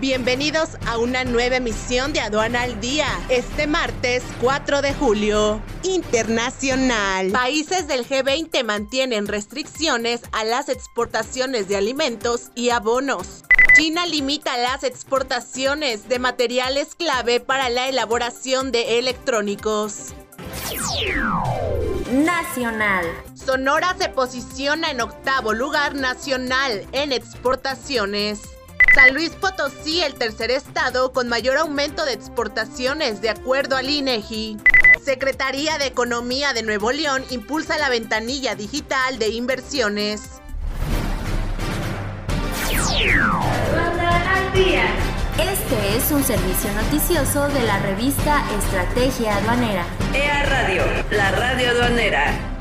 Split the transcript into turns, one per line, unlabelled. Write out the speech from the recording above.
Bienvenidos a una nueva emisión de Aduana al Día. Este martes 4 de julio. Internacional. Países del G20 mantienen restricciones a las exportaciones de alimentos y abonos. China limita las exportaciones de materiales clave para la elaboración de electrónicos.
Nacional.
Sonora se posiciona en octavo lugar nacional en exportaciones. San Luis Potosí, el tercer estado con mayor aumento de exportaciones, de acuerdo al INEGI. Secretaría de Economía de Nuevo León impulsa la ventanilla digital de inversiones.
Este es un servicio noticioso de la revista Estrategia Aduanera.
EA Radio, la radio aduanera